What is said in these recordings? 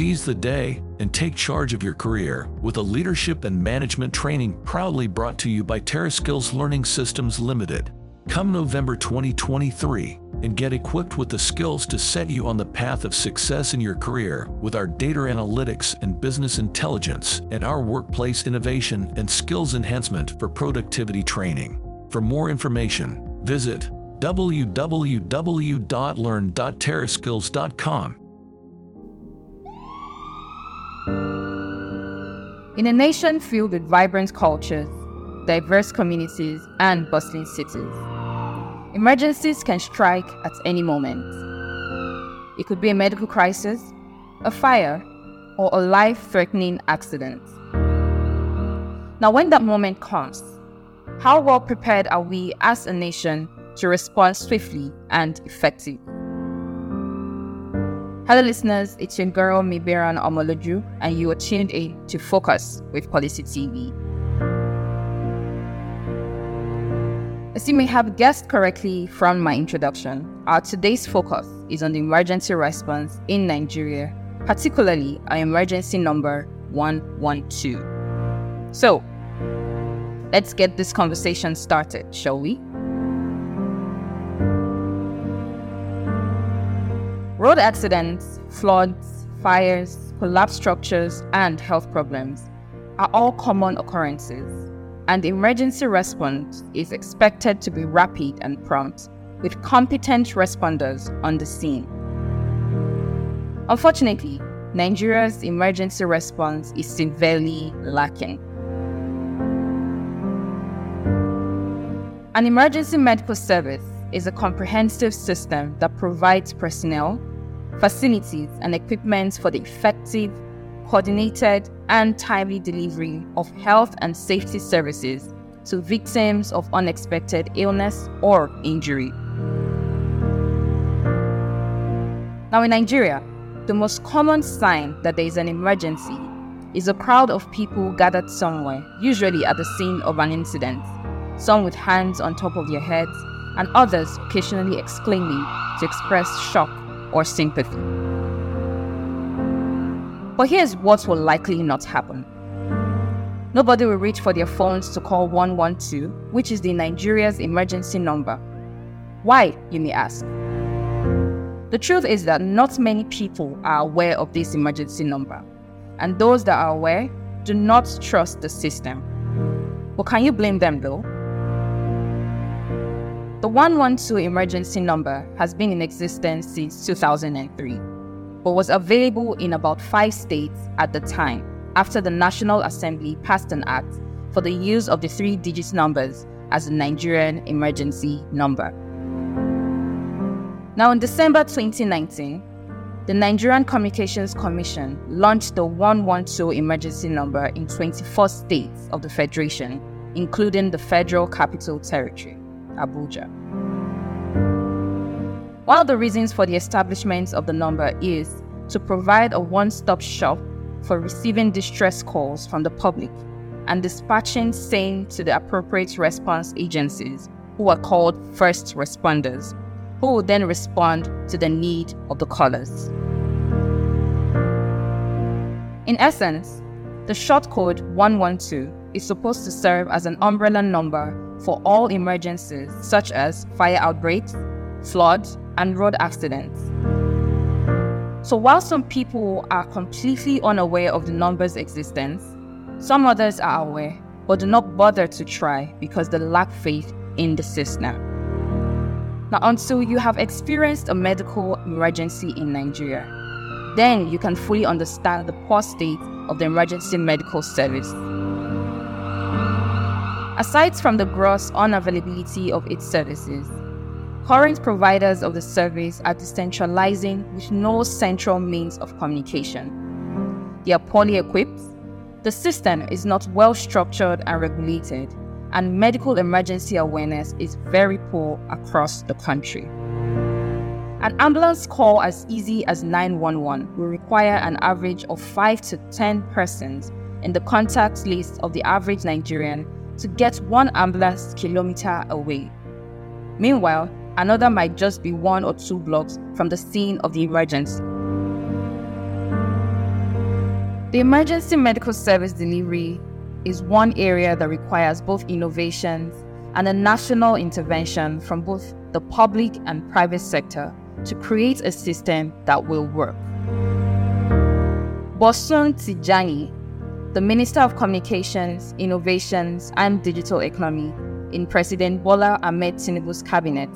Seize the day and take charge of your career with a leadership and management training proudly brought to you by TerraSkills Learning Systems Limited. Come November 2023 and get equipped with the skills to set you on the path of success in your career with our data analytics and business intelligence and our workplace innovation and skills enhancement for productivity training. For more information, visit www.learn.terraskills.com. In a nation filled with vibrant cultures, diverse communities, and bustling cities, emergencies can strike at any moment. It could be a medical crisis, a fire, or a life threatening accident. Now, when that moment comes, how well prepared are we as a nation to respond swiftly and effectively? Hello, listeners. It's your girl Miberan Omoloju, and you are tuned in to Focus with Policy TV. As you may have guessed correctly from my introduction, our today's focus is on the emergency response in Nigeria, particularly our emergency number 112. So, let's get this conversation started, shall we? Road accidents, floods, fires, collapsed structures, and health problems are all common occurrences, and emergency response is expected to be rapid and prompt, with competent responders on the scene. Unfortunately, Nigeria's emergency response is severely lacking. An emergency medical service is a comprehensive system that provides personnel, facilities, and equipment for the effective, coordinated, and timely delivery of health and safety services to victims of unexpected illness or injury. Now, in Nigeria, the most common sign that there is an emergency is a crowd of people gathered somewhere, usually at the scene of an incident, some with hands on top of their heads, and others occasionally exclaiming to express shock or sympathy. But here's what will likely not happen. Nobody will reach for their phones to call 112, which is the Nigeria's emergency number. Why, you may ask? The truth is that not many people are aware of this emergency number, and those that are aware do not trust the system. But can you blame them though? The 112 emergency number has been in existence since 2003, but was available in about five states at the time after the National Assembly passed an act for the use of the three digit numbers as a Nigerian emergency number. Now, in December 2019, the Nigerian Communications Commission launched the 112 emergency number in 24 states of the Federation, including the Federal Capital Territory. Abuja. One of the reasons for the establishment of the number is to provide a one stop shop for receiving distress calls from the public and dispatching same to the appropriate response agencies, who are called first responders, who will then respond to the need of the callers. In essence, the short code 112 is supposed to serve as an umbrella number for all emergencies such as fire outbreaks, floods, and road accidents. So, while some people are completely unaware of the number's existence, some others are aware but do not bother to try because they lack faith in the system. Now, until you have experienced a medical emergency in Nigeria, then you can fully understand the poor state of the emergency medical service. Aside from the gross unavailability of its services, current providers of the service are decentralizing with no central means of communication. They are poorly equipped, the system is not well structured and regulated, and medical emergency awareness is very poor across the country. An ambulance call as easy as 911 will require an average of 5 to 10 persons in the contact list of the average Nigerian to get one ambulance kilometer away. Meanwhile, another might just be one or two blocks from the scene of the emergency. The emergency medical service delivery is one area that requires both innovations and a national intervention from both the public and private sector to create a system that will work. Bosun Tijani, the Minister of Communications, Innovations, and Digital Economy in President Bola Ahmed Tinubu's cabinet,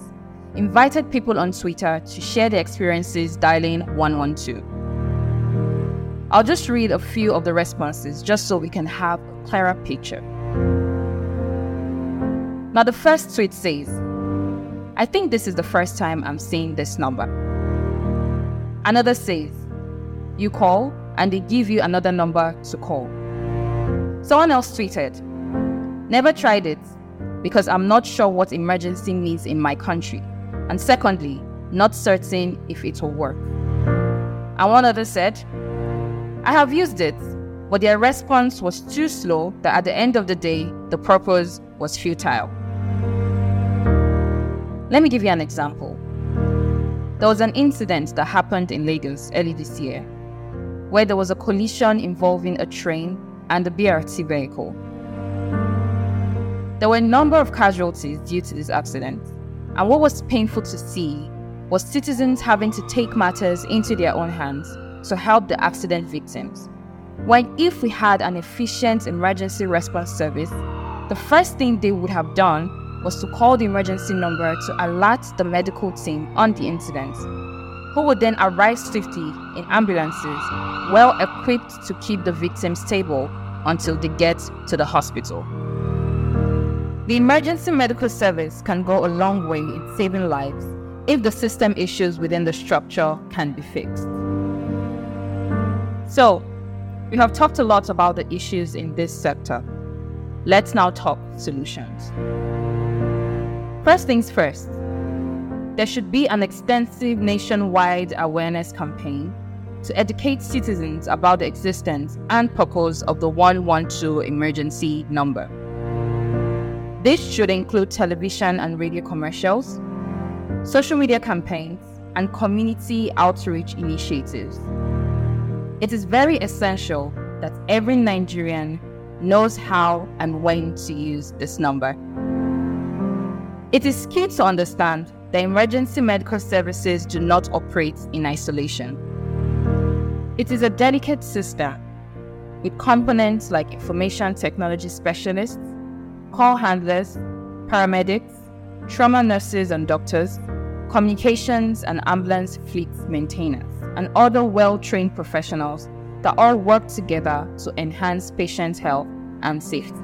invited people on Twitter to share their experiences dialing 112. I'll just read a few of the responses just so we can have a clearer picture. Now, the first tweet says, I think this is the first time I'm seeing this number. Another says, You call and they give you another number to call. Someone else tweeted, Never tried it because I'm not sure what emergency means in my country. And secondly, not certain if it will work. And one other said, I have used it, but their response was too slow that at the end of the day, the purpose was futile. Let me give you an example. There was an incident that happened in Lagos early this year where there was a collision involving a train and the BRT vehicle. There were a number of casualties due to this accident, and what was painful to see was citizens having to take matters into their own hands to help the accident victims. When if we had an efficient emergency response service, the first thing they would have done was to call the emergency number to alert the medical team on the incident who would then arrive swiftly in ambulances, well equipped to keep the victims stable until they get to the hospital. The emergency medical service can go a long way in saving lives if the system issues within the structure can be fixed. So, we have talked a lot about the issues in this sector. Let's now talk solutions. First things first, there should be an extensive nationwide awareness campaign to educate citizens about the existence and purpose of the 112 emergency number. This should include television and radio commercials, social media campaigns, and community outreach initiatives. It is very essential that every Nigerian knows how and when to use this number. It is key to understand the emergency medical services do not operate in isolation. It is a delicate system with components like information technology specialists, call handlers, paramedics, trauma nurses and doctors, communications and ambulance fleet maintainers, and other well trained professionals that all work together to enhance patient health and safety.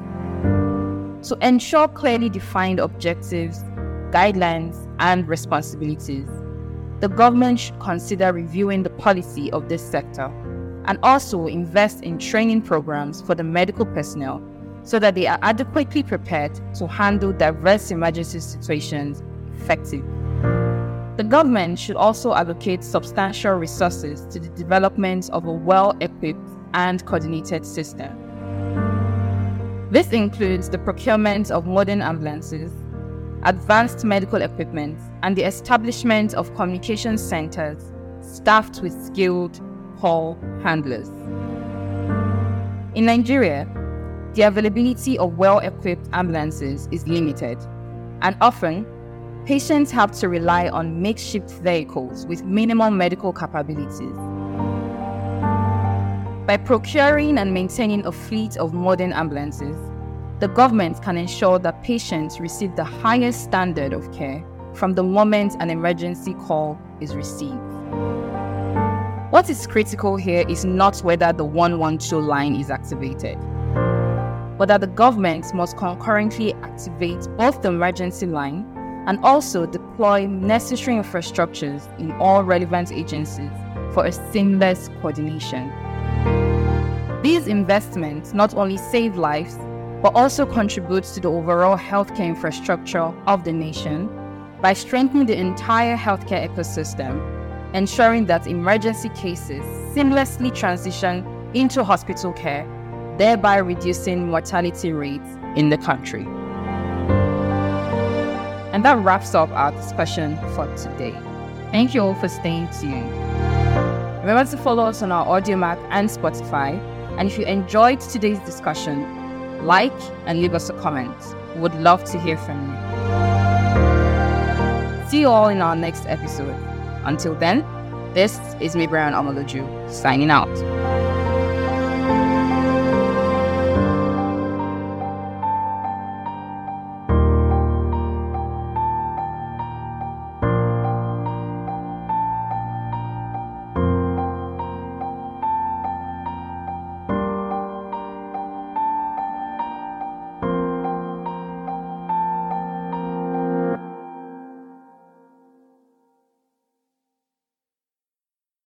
To ensure clearly defined objectives guidelines, and responsibilities. The government should consider reviewing the policy of this sector and also invest in training programs for the medical personnel so that they are adequately prepared to handle diverse emergency situations effectively. The government should also allocate substantial resources to the development of a well equipped and coordinated system. This includes the procurement of modern ambulances, advanced medical equipment, and the establishment of communication centers staffed with skilled call handlers. In Nigeria, the availability of well equipped ambulances is limited, and often, patients have to rely on makeshift vehicles with minimal medical capabilities. By procuring and maintaining a fleet of modern ambulances, the government can ensure that patients receive the highest standard of care from the moment an emergency call is received. What is critical here is not whether the 112 line is activated, but that the government must concurrently activate both the emergency line and also deploy necessary infrastructures in all relevant agencies for a seamless coordination. These investments not only save lives, but also contributes to the overall healthcare infrastructure of the nation by strengthening the entire healthcare ecosystem, ensuring that emergency cases seamlessly transition into hospital care, thereby reducing mortality rates in the country. And that wraps up our discussion for today. Thank you all for staying tuned. Remember to follow us on our audio Audiomack and Spotify And if you enjoyed today's discussion, like and leave us a comment. We would love to hear from you. See you all in our next episode. Until then, this is me, Brian Omoloju, signing out.